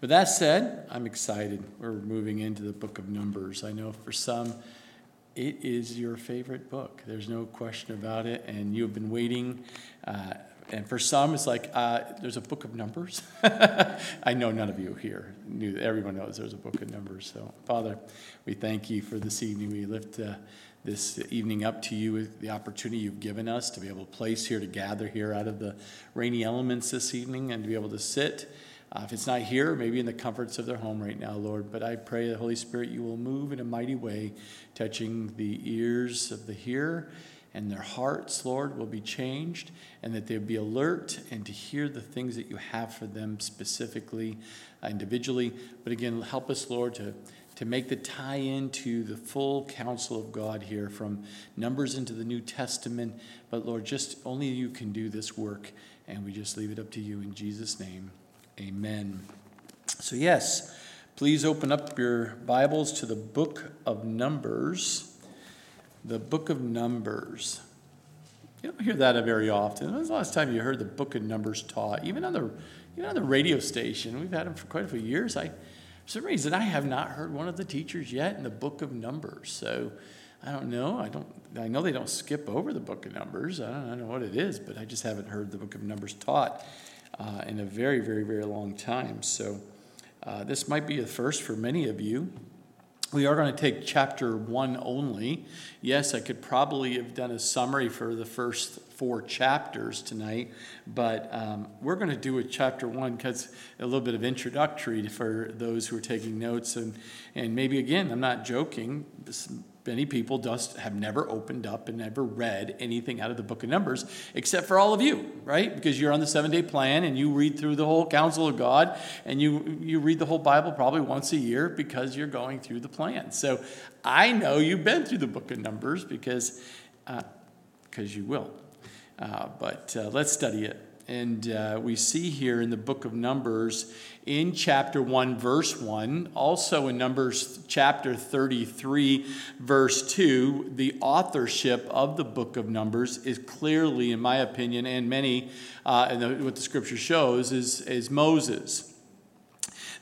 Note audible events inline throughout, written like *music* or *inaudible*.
With that said, I'm excited. We're moving into the book of Numbers. I know for some, it is your favorite book. There's no question about it. And you have been waiting. Uh, and for some, it's like uh, there's a book of Numbers. *laughs* I know none of you here knew. Everyone knows there's a book of Numbers. So, Father, we thank you for this evening. We lift uh, this evening up to you, with the opportunity you've given us to be able to place here, to gather here out of the rainy elements this evening, and to be able to sit uh, if it's not here, maybe in the comforts of their home right now, Lord. But I pray the Holy Spirit, you will move in a mighty way, touching the ears of the hearer and their hearts, Lord, will be changed, and that they'll be alert and to hear the things that you have for them specifically, uh, individually. But again, help us, Lord, to, to make the tie in to the full counsel of God here from Numbers into the New Testament. But Lord, just only you can do this work, and we just leave it up to you in Jesus' name. Amen. So, yes, please open up your Bibles to the book of Numbers. The book of Numbers. You don't hear that very often. When was the last time you heard the book of Numbers taught? Even on the, even on the radio station, we've had them for quite a few years. I, for some reason, I have not heard one of the teachers yet in the book of Numbers. So, I don't know. I don't. I know they don't skip over the book of Numbers. I don't, I don't know what it is, but I just haven't heard the book of Numbers taught uh, in a very, very, very long time. So uh, this might be a first for many of you. We are going to take chapter one only. Yes, I could probably have done a summary for the first four chapters tonight, but um, we're going to do a chapter one because a little bit of introductory for those who are taking notes. And, and maybe again, I'm not joking, Many people just have never opened up and never read anything out of the book of Numbers, except for all of you, right? Because you're on the seven day plan and you read through the whole counsel of God and you, you read the whole Bible probably once a year because you're going through the plan. So I know you've been through the book of Numbers because uh, because you will. Uh, but uh, let's study it. And uh, we see here in the book of Numbers, in chapter 1, verse 1, also in Numbers chapter 33, verse 2, the authorship of the book of Numbers is clearly, in my opinion, and many, uh, and the, what the scripture shows, is, is Moses.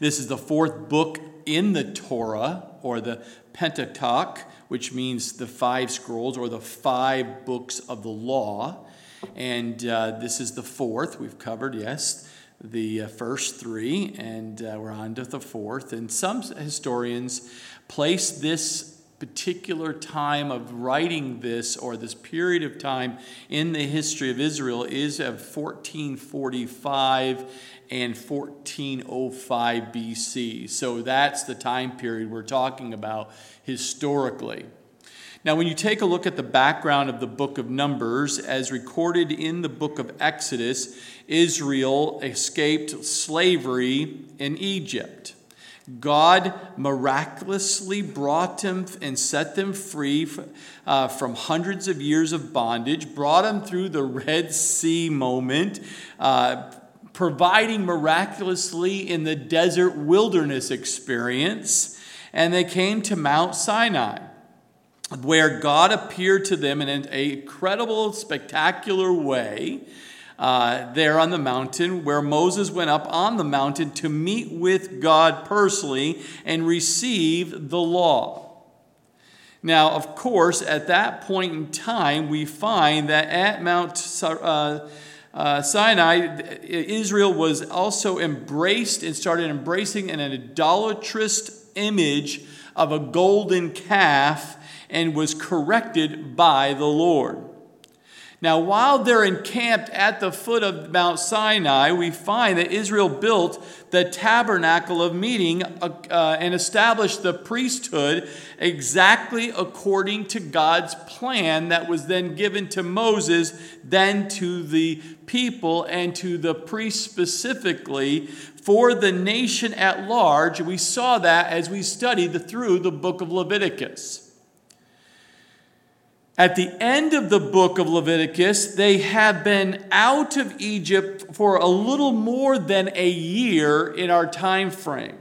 This is the fourth book in the Torah, or the Pentateuch, which means the five scrolls, or the five books of the law. And uh, this is the fourth. We've covered, yes, the uh, first three, and uh, we're on to the fourth. And some historians place this particular time of writing this or this period of time in the history of Israel is of 1445 and 1405 BC. So that's the time period we're talking about historically. Now, when you take a look at the background of the book of Numbers, as recorded in the book of Exodus, Israel escaped slavery in Egypt. God miraculously brought them and set them free uh, from hundreds of years of bondage, brought them through the Red Sea moment, uh, providing miraculously in the desert wilderness experience, and they came to Mount Sinai where God appeared to them in an incredible, spectacular way. Uh, there on the mountain, where Moses went up on the mountain to meet with God personally and receive the law. Now, of course, at that point in time, we find that at Mount uh, uh, Sinai, Israel was also embraced and started embracing an idolatrous image of a golden calf and was corrected by the Lord. Now, while they're encamped at the foot of Mount Sinai, we find that Israel built the tabernacle of meeting uh, uh, and established the priesthood exactly according to God's plan that was then given to Moses, then to the people and to the priests specifically for the nation at large. We saw that as we studied through the book of Leviticus. At the end of the book of Leviticus, they have been out of Egypt for a little more than a year in our time frame.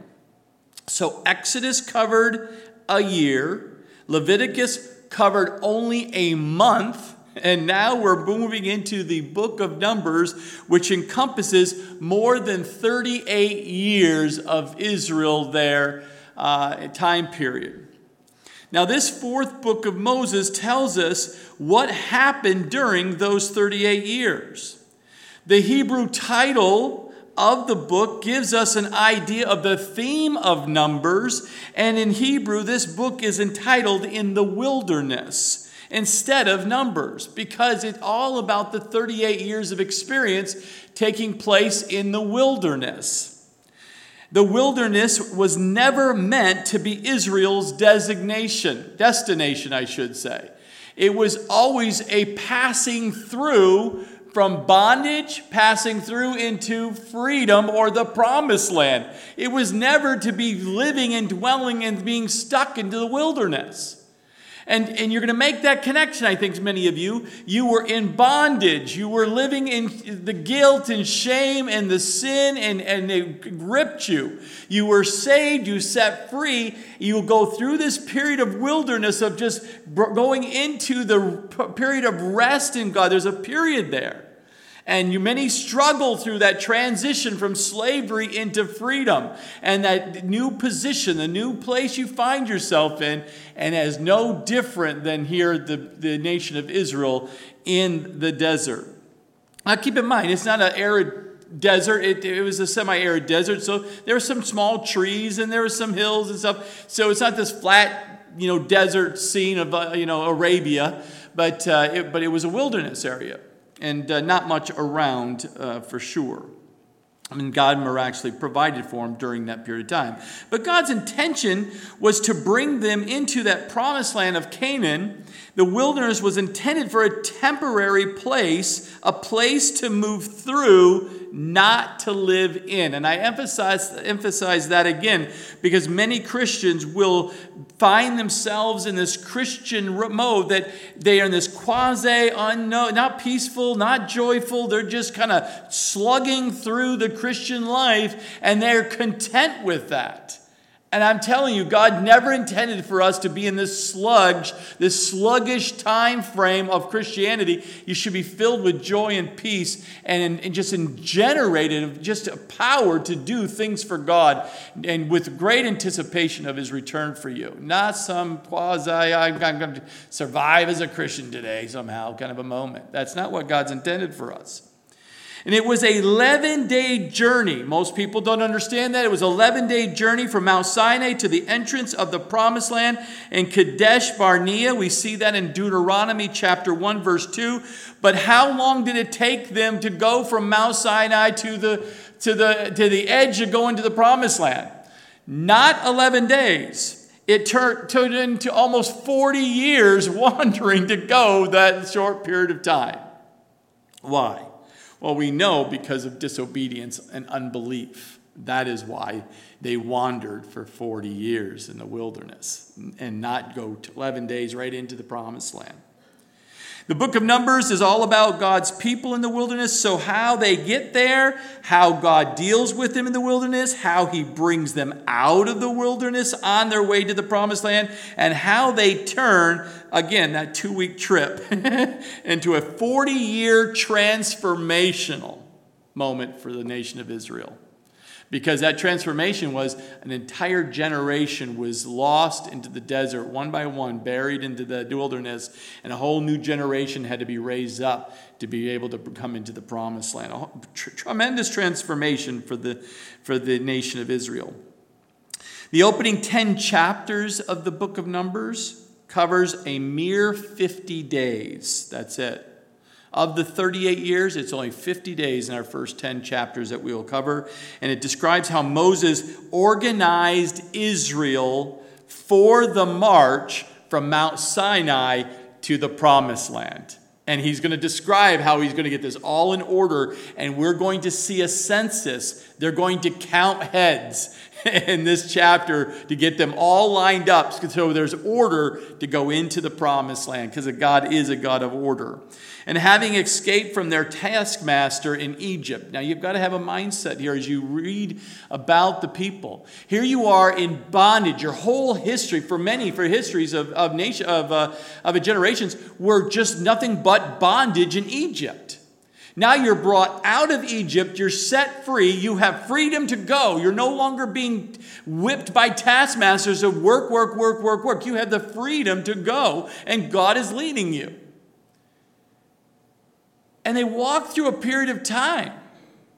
So Exodus covered a year, Leviticus covered only a month, And now we're moving into the book of Numbers, which encompasses more than 38 years of Israel there, uh, time period. Now, this fourth book of Moses tells us what happened during those 38 years. The Hebrew title of the book gives us an idea of the theme of Numbers, and in Hebrew, this book is entitled In the Wilderness instead of Numbers because it's all about the 38 years of experience taking place in the wilderness. The wilderness was never meant to be Israel's designation, destination, I should say. It was always a passing through from bondage, passing through into freedom or the promised land. It was never to be living and dwelling and being stuck into the wilderness. And, and you're going to make that connection, I think, many of you. You were in bondage. You were living in the guilt and shame and the sin, and, and it gripped you. You were saved. You set free. You go through this period of wilderness of just going into the period of rest in God. There's a period there. And you, many struggle through that transition from slavery into freedom and that new position, the new place you find yourself in, and as no different than here, the, the nation of Israel in the desert. Now, keep in mind, it's not an arid desert. It, it, was a semi-arid desert, so there were some small trees and there were some hills and stuff. So it's not this flat, you know, desert scene of uh, you know Arabia, but uh, it, but it was a wilderness area and uh, not much around uh, for sure. I mean, God miraculously provided for them during that period of time. But God's intention was to bring them into that promised land of Canaan. The wilderness was intended for a temporary place, a place to move through not to live in. And I emphasize, emphasize that again because many Christians will find themselves in this Christian mode that they are in this quasi unknown, not peaceful, not joyful. They're just kind of slugging through the Christian life and they're content with that. And I'm telling you, God never intended for us to be in this sludge, this sluggish time frame of Christianity. You should be filled with joy and peace and, and just generated just a power to do things for God and with great anticipation of his return for you. Not some quasi, I'm going to survive as a Christian today somehow kind of a moment. That's not what God's intended for us. And it was a 11 day journey. Most people don't understand that. It was an 11 day journey from Mount Sinai to the entrance of the promised land in Kadesh Barnea. We see that in Deuteronomy chapter 1, verse 2. But how long did it take them to go from Mount Sinai to the, to the, to the edge of going to the promised land? Not 11 days. It turned, turned into almost 40 years *laughs* wandering to go that short period of time. Why? Well, we know because of disobedience and unbelief. That is why they wandered for 40 years in the wilderness and not go 11 days right into the promised land. The book of Numbers is all about God's people in the wilderness. So, how they get there, how God deals with them in the wilderness, how he brings them out of the wilderness on their way to the promised land, and how they turn, again, that two week trip *laughs* into a 40 year transformational moment for the nation of Israel because that transformation was an entire generation was lost into the desert one by one buried into the wilderness and a whole new generation had to be raised up to be able to come into the promised land. A tremendous transformation for the for the nation of israel. The opening 10 chapters of the book of numbers covers a mere 50 days. That's it of the 38 years, it's only 50 days in our first 10 chapters that we will cover. And it describes how Moses organized Israel for the march from Mount Sinai to the promised land. And he's going to describe how he's going to get this all in order. And we're going to see a census. They're going to count heads. *laughs* in this chapter to get them all lined up so there's order to go into the promised land because God is a God of order. And having escaped from their taskmaster in Egypt. Now you've got to have a mindset here as you read about the people. Here you are in bondage. Your whole history, for many, for histories of, of, nation, of, uh, of generations, were just nothing but bondage in Egypt. Now you're brought out of Egypt, you're set free, you have freedom to go. You're no longer being whipped by taskmasters of work, work, work, work, work. You have the freedom to go, and God is leading you. And they walk through a period of time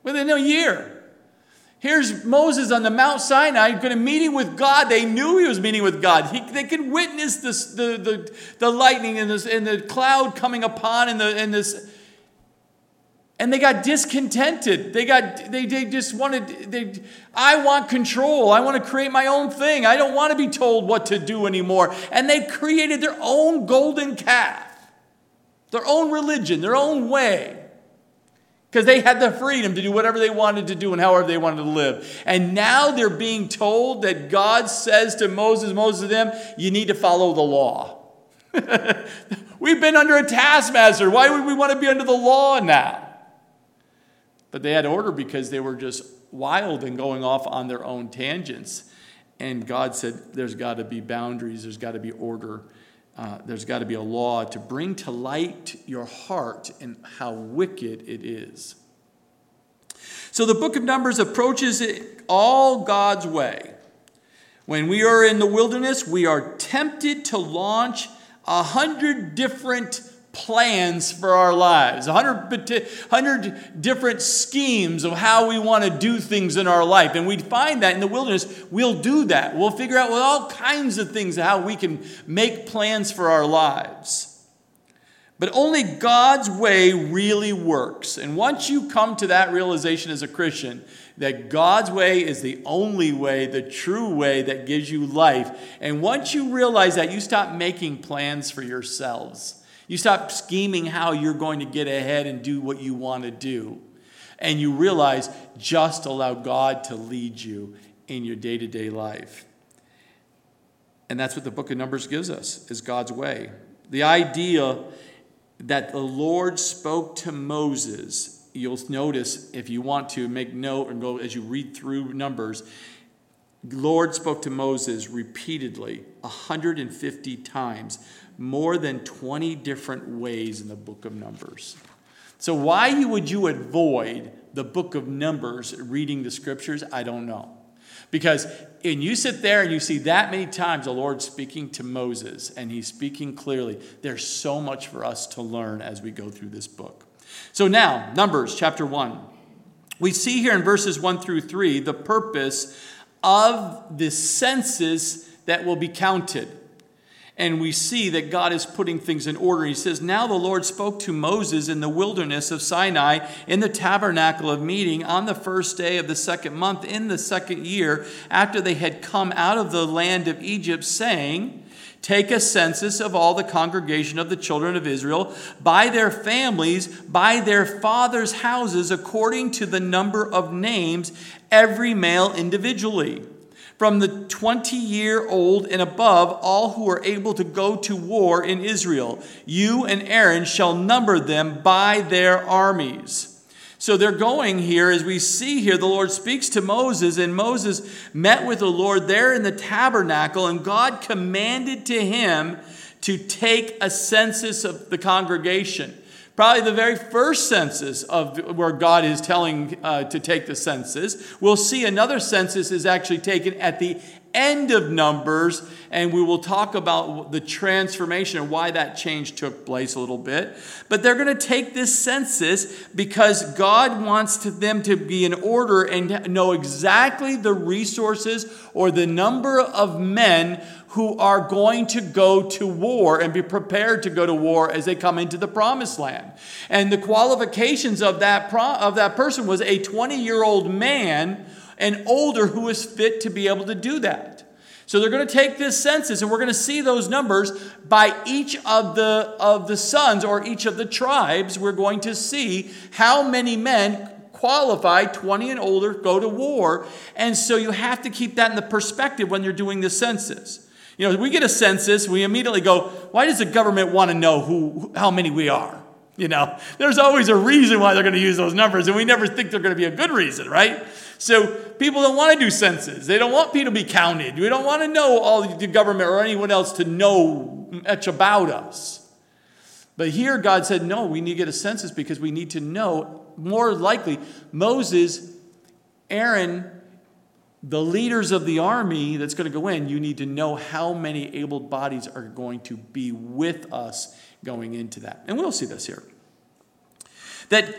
within a year. Here's Moses on the Mount Sinai going to meeting with God. They knew he was meeting with God. He, they could witness this, the, the, the lightning and, this, and the cloud coming upon and, the, and this and they got discontented. They got they, they just wanted they i want control. I want to create my own thing. I don't want to be told what to do anymore. And they created their own golden calf their own religion their own way. Because they had the freedom to do whatever they wanted to do and however they wanted to live. And now they're being told that god says to moses moses to them you need to follow the law. *laughs* We've been under a taskmaster. Why would we want to be under the law now but they had order because they were just wild and going off on their own tangents. And God said, There's got to be boundaries, there's got to be order, uh, there's got to be a law to bring to light your heart and how wicked it is. So the book of Numbers approaches it all God's way. When we are in the wilderness, we are tempted to launch a hundred different plans for our lives, 100, 100 different schemes of how we want to do things in our life. And we find that in the wilderness, we'll do that. We'll figure out with all kinds of things how we can make plans for our lives. But only God's way really works. And once you come to that realization as a Christian, that God's way is the only way, the true way that gives you life. And once you realize that, you stop making plans for yourselves you stop scheming how you're going to get ahead and do what you want to do. And you realize just allow God to lead you in your day to day life. And that's what the book of Numbers gives us, is God's way. The idea that the Lord spoke to Moses, you'll notice if you want to make note and go as you read through Numbers, Lord spoke to Moses repeatedly, 150 times more than 20 different ways in the book of Numbers. So, why would you avoid the book of Numbers reading the scriptures? I don't know. Because when you sit there and you see that many times the Lord speaking to Moses and he's speaking clearly, there's so much for us to learn as we go through this book. So, now, Numbers chapter 1. We see here in verses 1 through 3 the purpose of the census that will be counted and we see that God is putting things in order. He says, Now the Lord spoke to Moses in the wilderness of Sinai in the tabernacle of meeting on the first day of the second month in the second year after they had come out of the land of Egypt, saying, Take a census of all the congregation of the children of Israel by their families, by their fathers' houses, according to the number of names, every male individually from the 20 year old and above, all who are able to go to war in Israel. You and Aaron shall number them by their armies. So they're going here, as we see here, the Lord speaks to Moses, and Moses met with the Lord there in the tabernacle, and God commanded to him to take a census of the congregation. Probably the very first census of where God is telling uh, to take the census. We'll see another census is actually taken at the end of Numbers, and we will talk about the transformation and why that change took place a little bit. But they're going to take this census because God wants to, them to be in order and know exactly the resources or the number of men who are going to go to war and be prepared to go to war as they come into the promised land. And the qualifications of that, pro- of that person was a 20 year old man and older who was fit to be able to do that. So they're going to take this census and we're going to see those numbers by each of the of the sons or each of the tribes. We're going to see how many men qualified, 20 and older, go to war. And so you have to keep that in the perspective when you're doing the census. You know, we get a census, we immediately go, why does the government want to know who, how many we are? You know, there's always a reason why they're going to use those numbers, and we never think they're going to be a good reason, right? So people don't want to do census. They don't want people to be counted. We don't want to know all the government or anyone else to know much about us. But here God said, no, we need to get a census because we need to know, more likely, Moses, Aaron, the leaders of the army that's going to go in, you need to know how many able bodies are going to be with us going into that. And we'll see this here. That,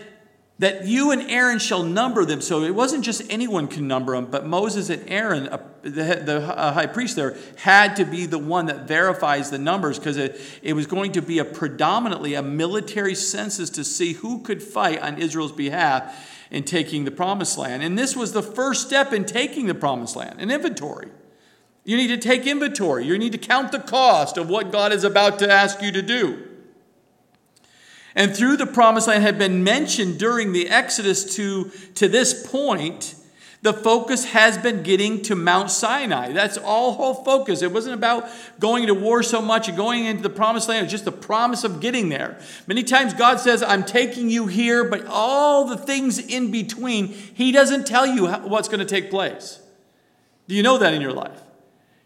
that you and Aaron shall number them. So it wasn't just anyone can number them, but Moses and Aaron, uh, the, uh, high priest there, had to be the one that verifies the numbers because it, it was going to be a predominantly a military census to see who could fight on Israel's behalf in taking the promised land. And this was the first step in taking the promised land, an inventory. You need to take inventory. You need to count the cost of what God is about to ask you to do. And through the promised land had been mentioned during the Exodus to, to this point, the focus has been getting to Mount Sinai. That's all whole focus. It wasn't about going to war so much and going into the promised land. It's just the promise of getting there. Many times God says, I'm taking you here, but all the things in between, He doesn't tell you what's going to take place. Do you know that in your life?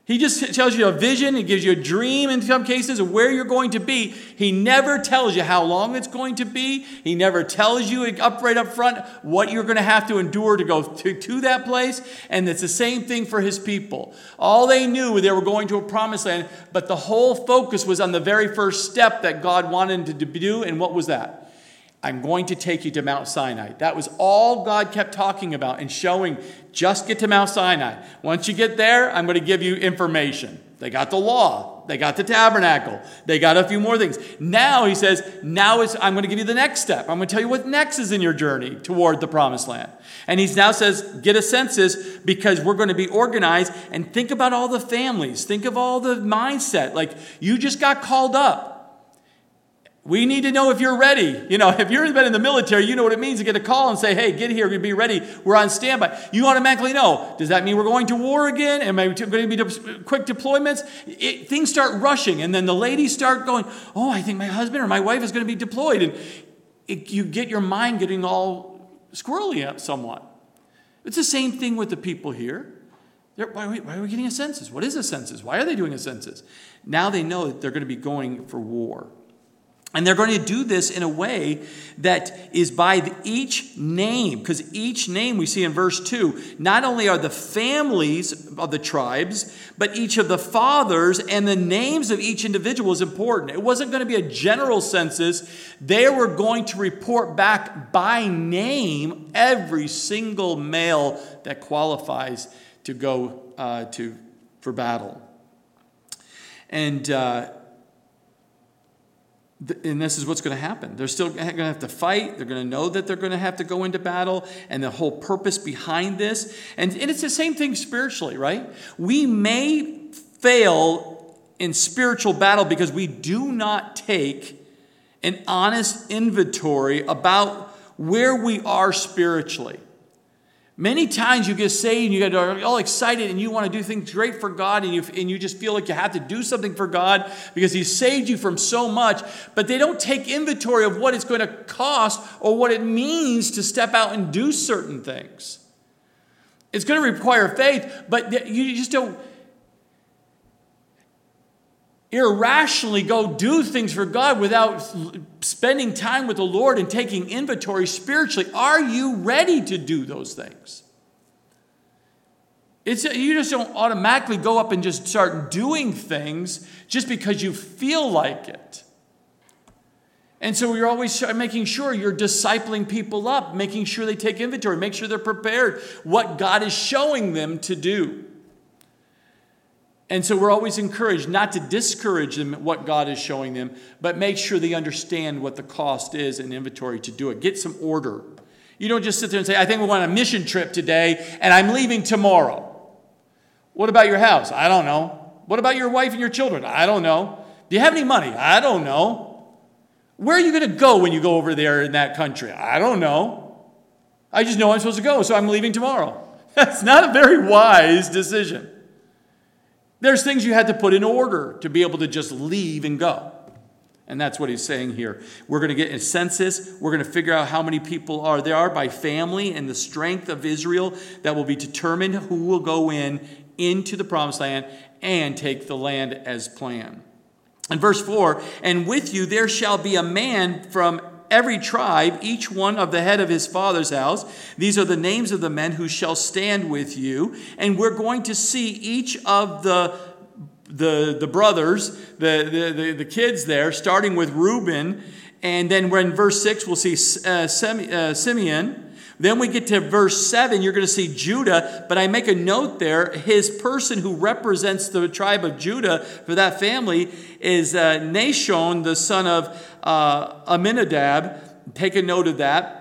He just tells you a vision, he gives you a dream in some cases of where you're going to be. He never tells you how long it's going to be. He never tells you up right up front what you're going to have to endure to go to, to that place. And it's the same thing for his people. All they knew they were going to a promised land, but the whole focus was on the very first step that God wanted to do. And what was that? I'm going to take you to Mount Sinai. That was all God kept talking about and showing. Just get to Mount Sinai. Once you get there, I'm going to give you information. They got the law, they got the tabernacle, they got a few more things. Now he says, Now is, I'm going to give you the next step. I'm going to tell you what next is in your journey toward the promised land. And he now says, Get a census because we're going to be organized and think about all the families, think of all the mindset. Like you just got called up. We need to know if you're ready. You know, if you've been in the military, you know what it means to get a call and say, hey, get here, be ready, we're on standby. You automatically know. Does that mean we're going to war again? Am I going to be quick deployments? It, things start rushing, and then the ladies start going, oh, I think my husband or my wife is going to be deployed. And it, you get your mind getting all squirrely somewhat. It's the same thing with the people here. Why are, we, why are we getting a census? What is a census? Why are they doing a census? Now they know that they're going to be going for war. And they're going to do this in a way that is by each name, because each name we see in verse 2, not only are the families of the tribes, but each of the fathers and the names of each individual is important. It wasn't going to be a general census, they were going to report back by name every single male that qualifies to go uh, to, for battle. And. Uh, and this is what's going to happen. They're still going to have to fight. They're going to know that they're going to have to go into battle and the whole purpose behind this. And, and it's the same thing spiritually, right? We may fail in spiritual battle because we do not take an honest inventory about where we are spiritually. Many times you get saved and you get all excited and you want to do things great for God and you, and you just feel like you have to do something for God because He saved you from so much, but they don't take inventory of what it's going to cost or what it means to step out and do certain things. It's going to require faith, but you just don't irrationally go do things for God without spending time with the Lord and taking inventory spiritually. Are you ready to do those things? It's, you just don't automatically go up and just start doing things just because you feel like it. And so you're always making sure you're discipling people up, making sure they take inventory, make sure they're prepared, what God is showing them to do. And so we're always encouraged not to discourage them what God is showing them, but make sure they understand what the cost is and inventory to do it. Get some order. You don't just sit there and say, I think we want a mission trip today and I'm leaving tomorrow. What about your house? I don't know. What about your wife and your children? I don't know. Do you have any money? I don't know. Where are you going to go when you go over there in that country? I don't know. I just know I'm supposed to go, so I'm leaving tomorrow. *laughs* That's not a very wise decision. There's things you had to put in order to be able to just leave and go. And that's what he's saying here. We're going to get a census. We're going to figure out how many people are there are by family and the strength of Israel that will be determined who will go in into the promised land and take the land as planned. In verse 4, and with you there shall be a man from every tribe, each one of the head of his father's house. These are the names of the men who shall stand with you. And we're going to see each of the the, the brothers, the, the, the, the kids there, starting with Reuben. And then we're in verse 6, we'll see uh, uh, Simeon. Then we get to verse 7, you're going to see Judah, but I make a note there. His person who represents the tribe of Judah for that family is uh, Nahshon, the son of uh, Amminadab. Take a note of that.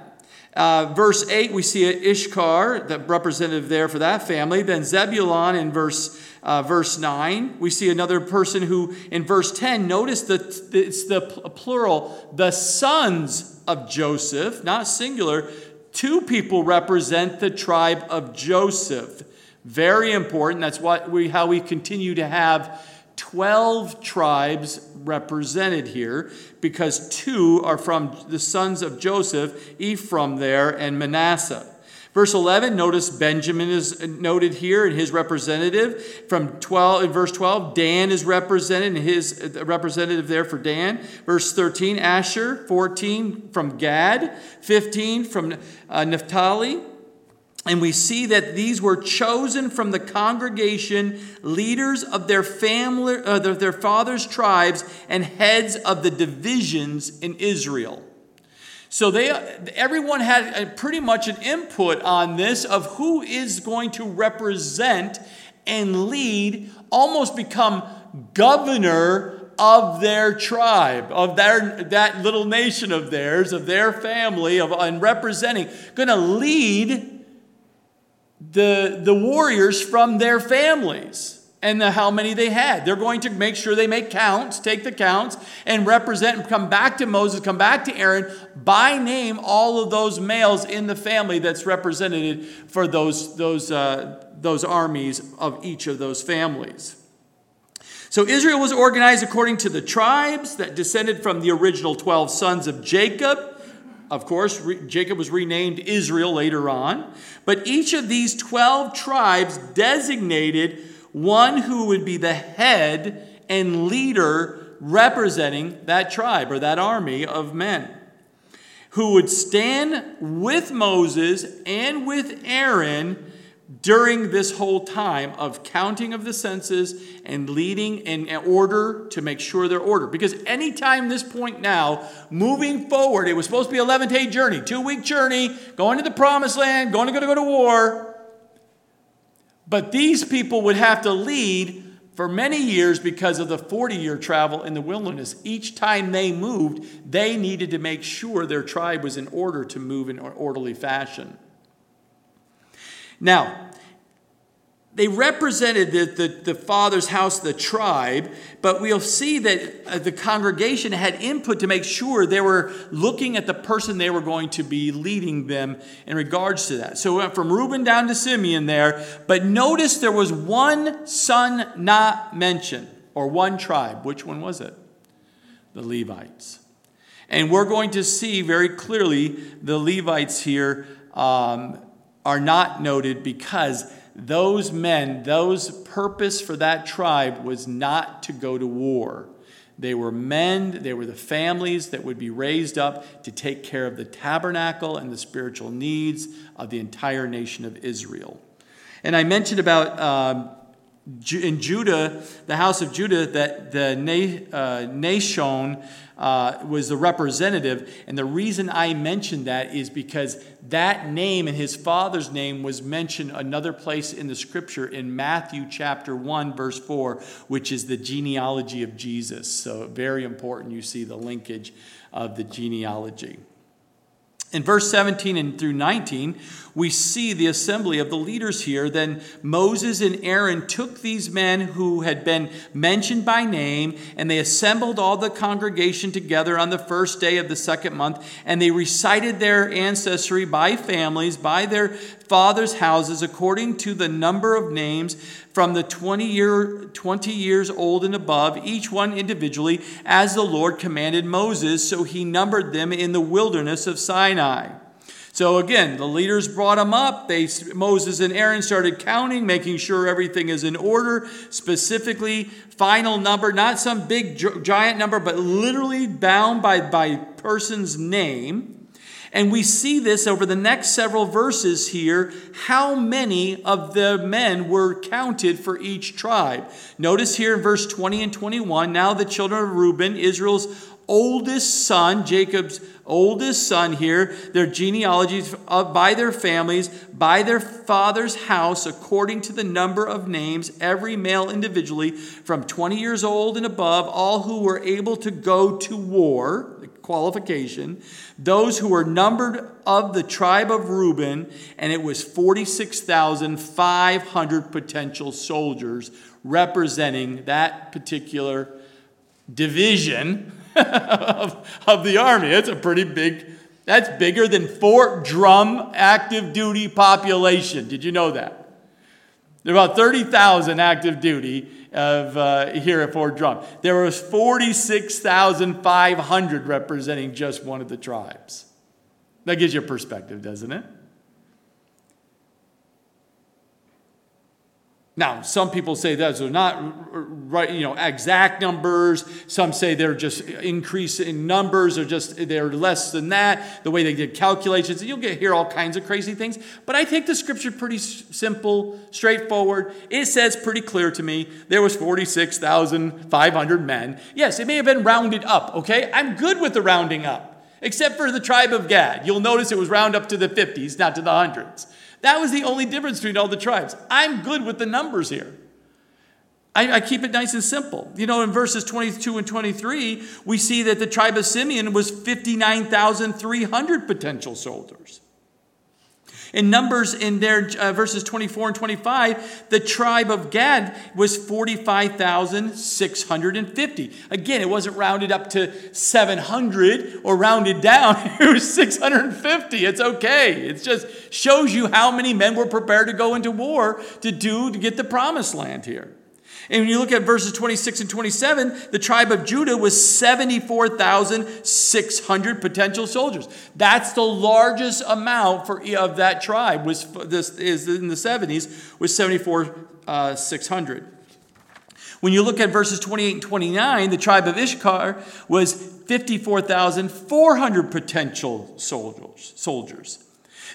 Uh, verse 8, we see Issachar, the representative there for that family. Then Zebulon in verse, uh, verse 9. We see another person who, in verse 10, notice that it's the plural, the sons of Joseph, not singular. Two people represent the tribe of Joseph. Very important. That's what we, how we continue to have 12 tribes represented here because two are from the sons of Joseph, Ephraim there, and Manasseh. Verse 11, notice Benjamin is noted here and his representative. From 12, in verse 12, Dan is represented and his representative there for Dan. Verse 13, Asher. 14, from Gad. 15, from uh, Naphtali. And we see that these were chosen from the congregation, leaders of their family, uh, their father's tribes, and heads of the divisions in Israel. So they, everyone had pretty much an input on this of who is going to represent and lead, almost become governor of their tribe, of their, that little nation of theirs, of their family, of, and representing, going to lead the, the warriors from their families and the, how many they had. They're going to make sure they make counts, take the counts, and represent and come back to Moses, come back to Aaron by name all of those males in the family that's represented for those, those, uh, those armies of each of those families. So Israel was organized according to the tribes that descended from the original 12 sons of Jacob. Of course, Jacob was renamed Israel later on. But each of these 12 tribes designated one who would be the head and leader representing that tribe or that army of men, who would stand with Moses and with Aaron during this whole time of counting of the census and leading in order to make sure they're ordered. Because anytime this point now, moving forward, it was supposed to be a 11 day journey, two week journey, going to the promised land, going to go to, go to war. But these people would have to lead for many years because of the 40 year travel in the wilderness. Each time they moved, they needed to make sure their tribe was in order to move in an orderly fashion. Now, they represented the, the, the, father's house, the tribe, but we'll see that uh, the congregation had input to make sure they were looking at the person they were going to be leading them in regards to that. So we went from Reuben down to Simeon there, but notice there was one son not mentioned, or one tribe. Which one was it? The Levites. And we're going to see very clearly the Levites here um, are not noted because those men, those purpose for that tribe was not to go to war. They were men, they were the families that would be raised up to take care of the tabernacle and the spiritual needs of the entire nation of Israel. And I mentioned about um, in Judah, the house of Judah, that the uh, Nahshon uh, was the representative. And the reason I mentioned that is because that name and his father's name was mentioned another place in the scripture in Matthew chapter 1, verse 4, which is the genealogy of Jesus. So, very important you see the linkage of the genealogy. In verse 17 and through 19, we see the assembly of the leaders here. Then Moses and Aaron took these men who had been mentioned by name, and they assembled all the congregation together on the first day of the second month, and they recited their ancestry by families, by their fathers' houses, according to the number of names from the 20 year 20 years old and above each one individually as the Lord commanded Moses so he numbered them in the wilderness of Sinai so again, the leaders brought them up. They, Moses and Aaron started counting, making sure everything is in order. Specifically, final number, not some big giant number, but literally bound by, by person's name. And we see this over the next several verses here how many of the men were counted for each tribe. Notice here in verse 20 and 21 now the children of Reuben, Israel's oldest son, Jacob's oldest son here, their genealogies uh, by their families, by their father's house, according to the number of names, every male individually, from 20 years old and above, all who were able to go to war, qualification, those who were numbered of the tribe of Reuben, and it was 46,500 potential soldiers representing that particular division *laughs* of, of the army. It's a pretty big, that's bigger than Fort Drum active duty population. Did you know that? There are about 30,000 active duty of, uh, here at Fort Drum. There was 46,500 representing just one of the tribes. That gives you a perspective, doesn't it? Now, some people say those are not right, you know, exact numbers. Some say they're just increase in numbers or just they're less than that. The way they did calculations, and you'll get hear all kinds of crazy things. But I take the scripture pretty simple, straightforward. It says pretty clear to me there was forty-six thousand five hundred men. Yes, it may have been rounded up. Okay, I'm good with the rounding up, except for the tribe of Gad. You'll notice it was round up to the fifties, not to the hundreds. That was the only difference between all the tribes. I'm good with the numbers here. I, I, keep it nice and simple. You know, in verses 22 and 23, we see that the tribe of Simeon was 59,300 potential soldiers. In Numbers, in their uh, verses 24 and 25, the tribe of Gad was 45,650. Again, it wasn't rounded up to 700 or rounded down. *laughs* It was 650. It's okay. It just shows you how many men were prepared to go into war to do to get the promised land here. And when you look at verses 26 and 27, the tribe of Judah was 74,600 potential soldiers. That's the largest amount for of that tribe was this is in the 70s was 74,600. Uh, when you look at verses 28 and 29, the tribe of Issachar was 54,400 potential soldiers. soldiers.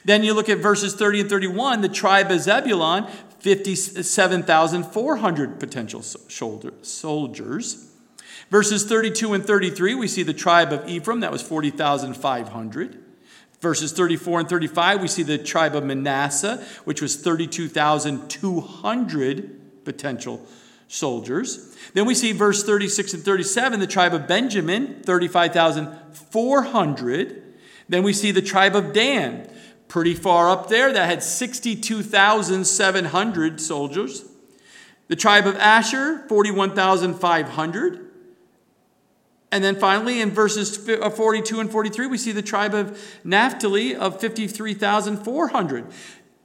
Then you look at verses 30 and 31, the tribe of Zebulon, 57,400 potential soldiers. Verses 32 and 33, we see the tribe of Ephraim, that was 40,500. Verses 34 and 35, we see the tribe of Manasseh, which was 32,200 potential soldiers. Then we see verse 36 and 37, the tribe of Benjamin, 35,400. Then we see the tribe of Dan, pretty far up there that had 62,700 soldiers. The tribe of Asher, 41,500. And then finally, in verses uh, 42 and 43, we see the tribe of Naphtali of 53,400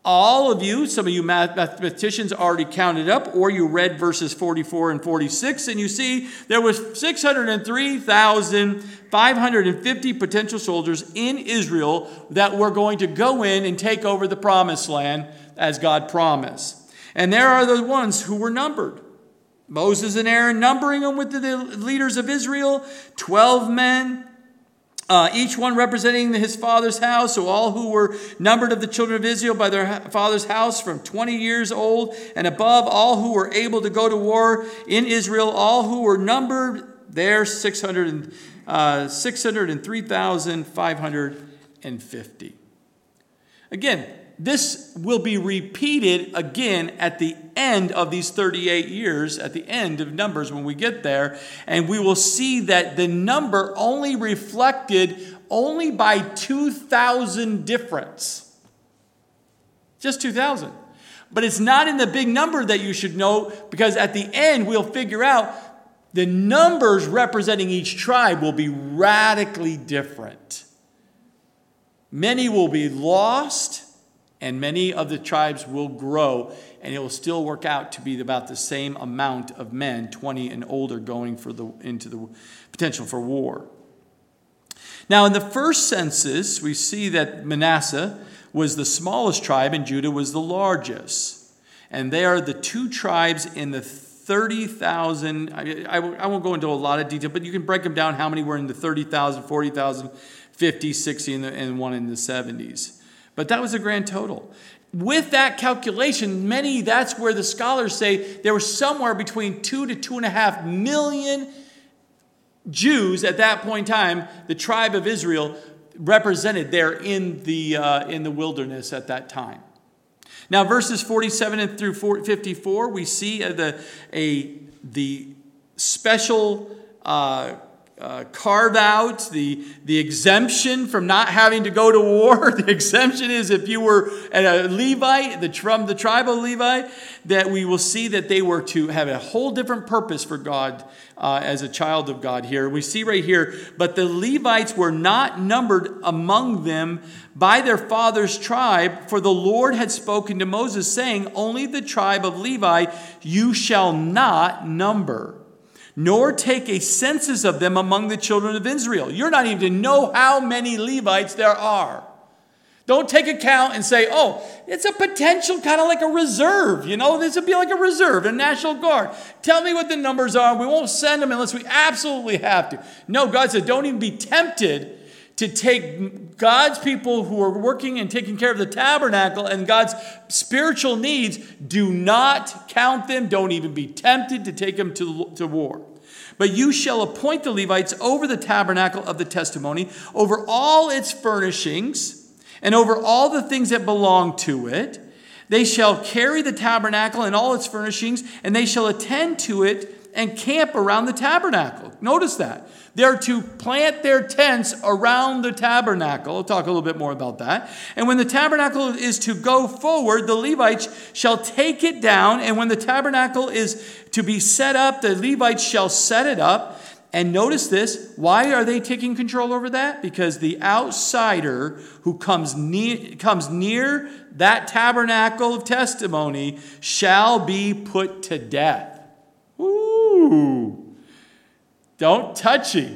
all of you, some of you mathematicians already counted up, or you read verses 44 and 46, and you see there was 603,550 potential soldiers in Israel that were going to go in and take over the promised land as God promised. And there are the ones who were numbered. Moses and Aaron numbering them with the leaders of Israel, 12 men, uh, each one representing his father's house. So all who were numbered of the children of Israel by their father's house from 20 years old and above, all who were able to go to war in Israel, all who were numbered there, 600 uh, 603,550. Again, this will be repeated again at the end of these 38 years, at the end of Numbers when we get there. And we will see that the number only reflected only by 2,000 difference. Just 2,000. But it's not in the big number that you should know because at the end we'll figure out the numbers representing each tribe will be radically different. Many will be lost, and many of the tribes will grow, and it will still work out to be about the same amount of men, 20 and older, going for the, into the potential for war. Now, in the first census, we see that Manasseh was the smallest tribe and Judah was the largest. And they are the two tribes in the 30,000. I, I, I, won't go into a lot of detail, but you can break them down how many were in the 30,000, 40,000, 50, 60, and, the, and one in the 70s. But that was a grand total. With that calculation, many, that's where the scholars say there were somewhere between two to two and a half million Jews at that point in time, the tribe of Israel represented there in the, uh, in the wilderness at that time. Now, verses 47 and through 54, we see the, a, the special uh, uh, carve out, the, the exemption from not having to go to war. *laughs* The exemption is if you were a Levite, the, from the tribe of Levi, that we will see that they were to have a whole different purpose for God uh, as a child of God here. We see right here, but the Levites were not numbered among them by their father's tribe, for the Lord had spoken to Moses, saying, Only the tribe of Levi you shall not number nor take a census of them among the children of Israel. You're not even to know how many Levites there are. Don't take a count and say, oh, it's a potential kind of like a reserve. You know, this would be like a reserve, a National Guard. Tell me what the numbers are. We won't send them unless we absolutely have to. No, God said, don't even be tempted to take God's people who are working and taking care of the tabernacle and God's spiritual needs, do not count them. Don't even be tempted to take them to, to war. But you shall appoint the Levites over the tabernacle of the testimony, over all its furnishings, and over all the things that belong to it. They shall carry the tabernacle and all its furnishings, and they shall attend to it and camp around the tabernacle. Notice that. They're to plant their tents around the tabernacle. I'll talk a little bit more about that. And when the tabernacle is to go forward, the Levites shall take it down. And when the tabernacle is to be set up, the Levites shall set it up. And notice this why are they taking control over that? Because the outsider who comes near, comes near that tabernacle of testimony shall be put to death. Ooh. Don't touch it.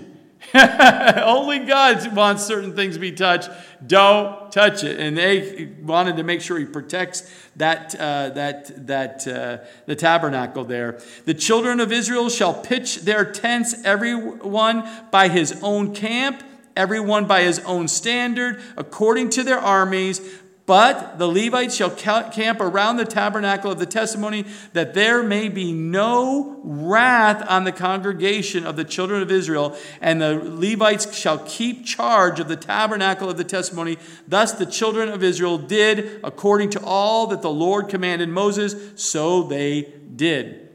*laughs* Only God wants certain things to be touched. Don't touch it. And they wanted to make sure He protects that uh, that that uh, the tabernacle there. The children of Israel shall pitch their tents, everyone by his own camp, everyone by his own standard, according to their armies. But the Levites shall camp around the tabernacle of the testimony, that there may be no wrath on the congregation of the children of Israel. And the Levites shall keep charge of the tabernacle of the testimony. Thus the children of Israel did according to all that the Lord commanded Moses, so they did.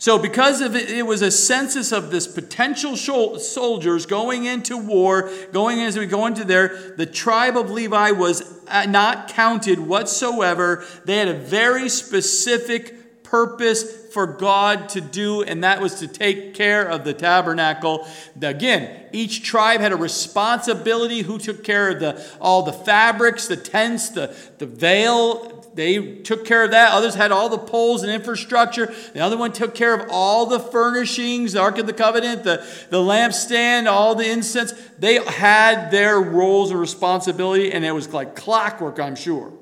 So, because of it, it was a census of this potential soldiers going into war, going as we go into there, the tribe of Levi was uh, not counted whatsoever. They had a very specific purpose for God to do, and that was to take care of the tabernacle. Again, each tribe had a responsibility who took care of the, all the fabrics, the tents, the, the veil, they took care of that. Others had all the poles and infrastructure. The other one took care of all the furnishings, the Ark of the Covenant, the, the lampstand, all the incense. They had their roles and responsibility, and it was like clockwork, I'm sure.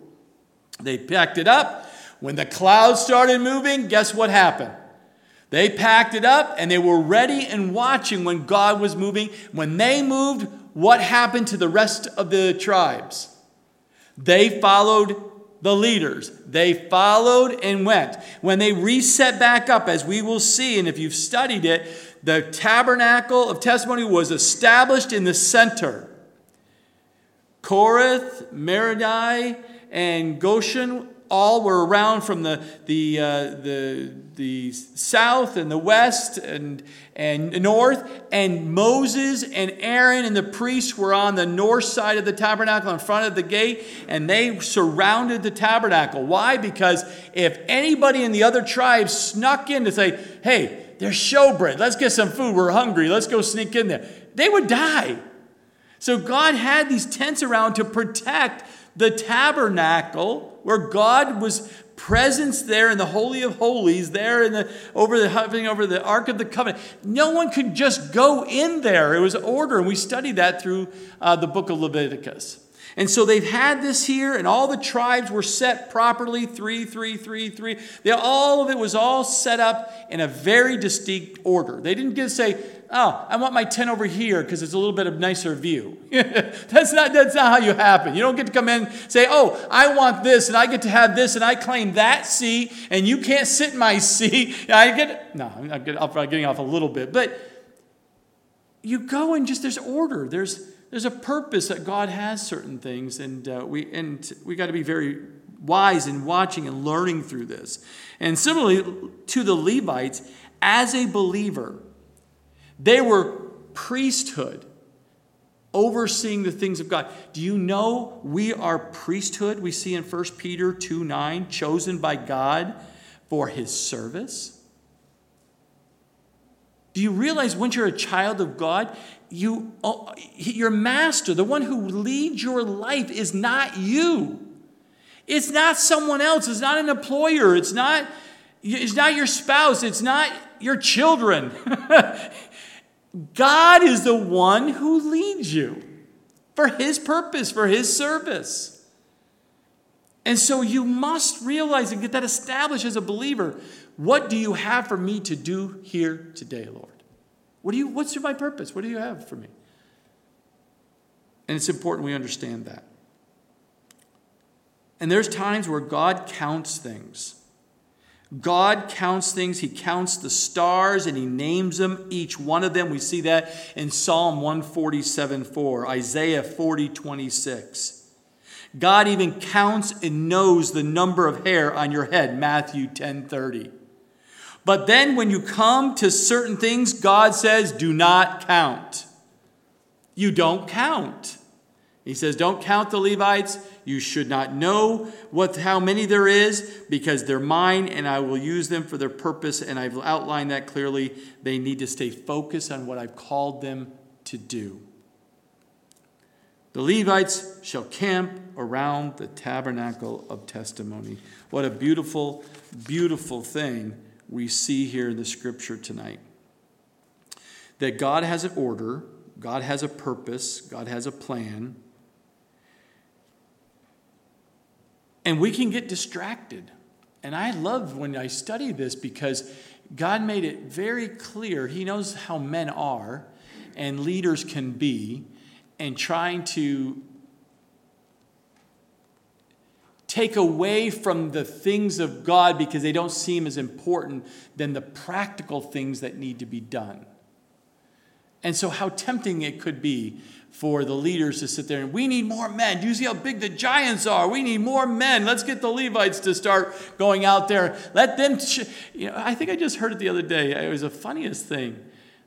They packed it up. When the clouds started moving, guess what happened? They packed it up and they were ready and watching when God was moving. When they moved, what happened to the rest of the tribes? They followed the leaders. They followed and went. When they reset back up, as we will see, and if you've studied it, the tabernacle of testimony was established in the center. Kohath, Merari, and Gershon all were around from the, the, uh, the, the south and the west and, and north. And Moses and Aaron and the priests were on the north side of the tabernacle in front of the gate, and they surrounded the tabernacle. Why? Because if anybody in the other tribes snuck in to say, hey, there's showbread, let's get some food, we're hungry, let's go sneak in there, they would die. So God had these tents around to protect the tabernacle where God was presence there in the holy of holies there in the over the hovering over the ark of the covenant. No one could just go in there. It was order and we studied that through uh, the book of leviticus and so they've had this here and all the tribes were set properly three three three three they, all of it was all set up in a very distinct order they didn't get to say oh, I want my tent over here because it's a little bit of nicer view. *laughs* that's, not, that's not how you happen. You don't get to come in and say, oh, I want this and I get to have this and I claim that seat and you can't sit in my seat. *laughs* I get, no, I'm getting off a little bit, but you go and just, there's order. There's, there's a purpose that God has certain things and uh, we, and we got to be very wise in watching and learning through this. And similarly to the Levites, as a believer, they were priesthood, overseeing the things of God. Do you know we are priesthood? We see in 1 Peter 2 9, chosen by God for his service. Do you realize once you're a child of God, you, oh, your master, the one who leads your life, is not you. It's not someone else. It's not an employer. It's not, it's not your spouse. It's not your children. *laughs* God is the one who leads you for his purpose, for his service. And so you must realize and get that established as a believer. What do you have for me to do here today, Lord? What do you, what's my purpose? What do you have for me? And it's important we understand that. And there's times where God counts things. God counts things. He counts the stars and he names them, each one of them. We see that in Psalm 147 4, Isaiah 40 26. God even counts and knows the number of hair on your head, Matthew 10 30. But then when you come to certain things, God says, do not count. You don't count. He says, don't count the Levites. You should not know what, how many there is because they're mine and I will use them for their purpose. And I've outlined that clearly. They need to stay focused on what I've called them to do. The Levites shall camp around the tabernacle of testimony. What a beautiful, beautiful thing we see here in the scripture tonight. That God has an order, God has a purpose, God has a plan. And we can get distracted. And I love when I study this because God made it very clear. He knows how men are and leaders can be, and trying to take away from the things of God because they don't seem as important than the practical things that need to be done. And so, how tempting it could be for the leaders to sit there and we need more men. Do you see how big the giants are? We need more men. Let's get the Levites to start going out there. Let them, ch-. you know, I think I just heard it the other day. It was the funniest thing.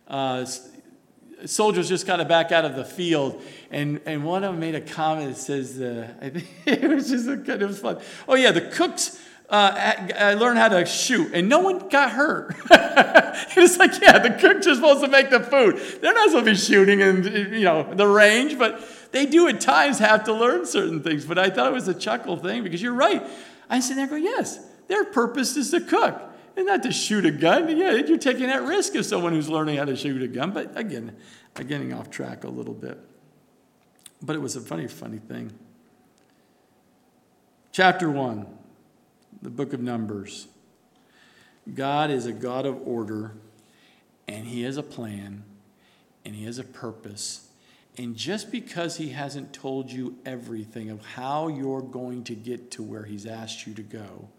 Uh, soldiers just got back out of the field, and, and one of them made a comment that says, uh, *laughs* I think it was just a kind of fun. Oh, yeah, the cooks uh, learn how to shoot, and no one got hurt. *laughs* it's like, yeah, the cook's just supposed to make the food. They're not supposed to be shooting in, you know, the range, but they do at times have to learn certain things. But I thought it was a chuckle thing because you're right. I sit there and go, yes, their purpose is to cook and not to shoot a gun. Yeah, you're taking that risk as someone who's learning how to shoot a gun. But again, I'm getting off track a little bit. But it was a funny, funny thing. Chapter 1 the book of Numbers. God is a God of order, and He has a plan, and He has a purpose. And just because He hasn't told you everything of how you're going to get to where He's asked you to go,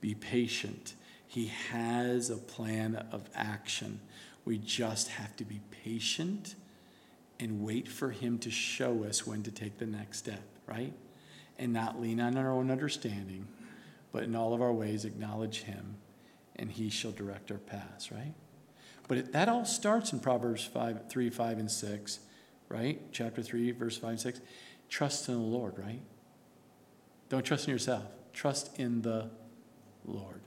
be patient. He has a plan of action. We just have to be patient and wait for Him to show us when to take the next step, right? and not lean on our own understanding, but in all of our ways acknowledge him, and he shall direct our paths, right? But it, that all starts in Proverbs 5, 3, 5, and 6, right? Chapter 3, verse 5 and 6. Trust in the Lord, right? Don't trust in yourself. Trust in the Lord.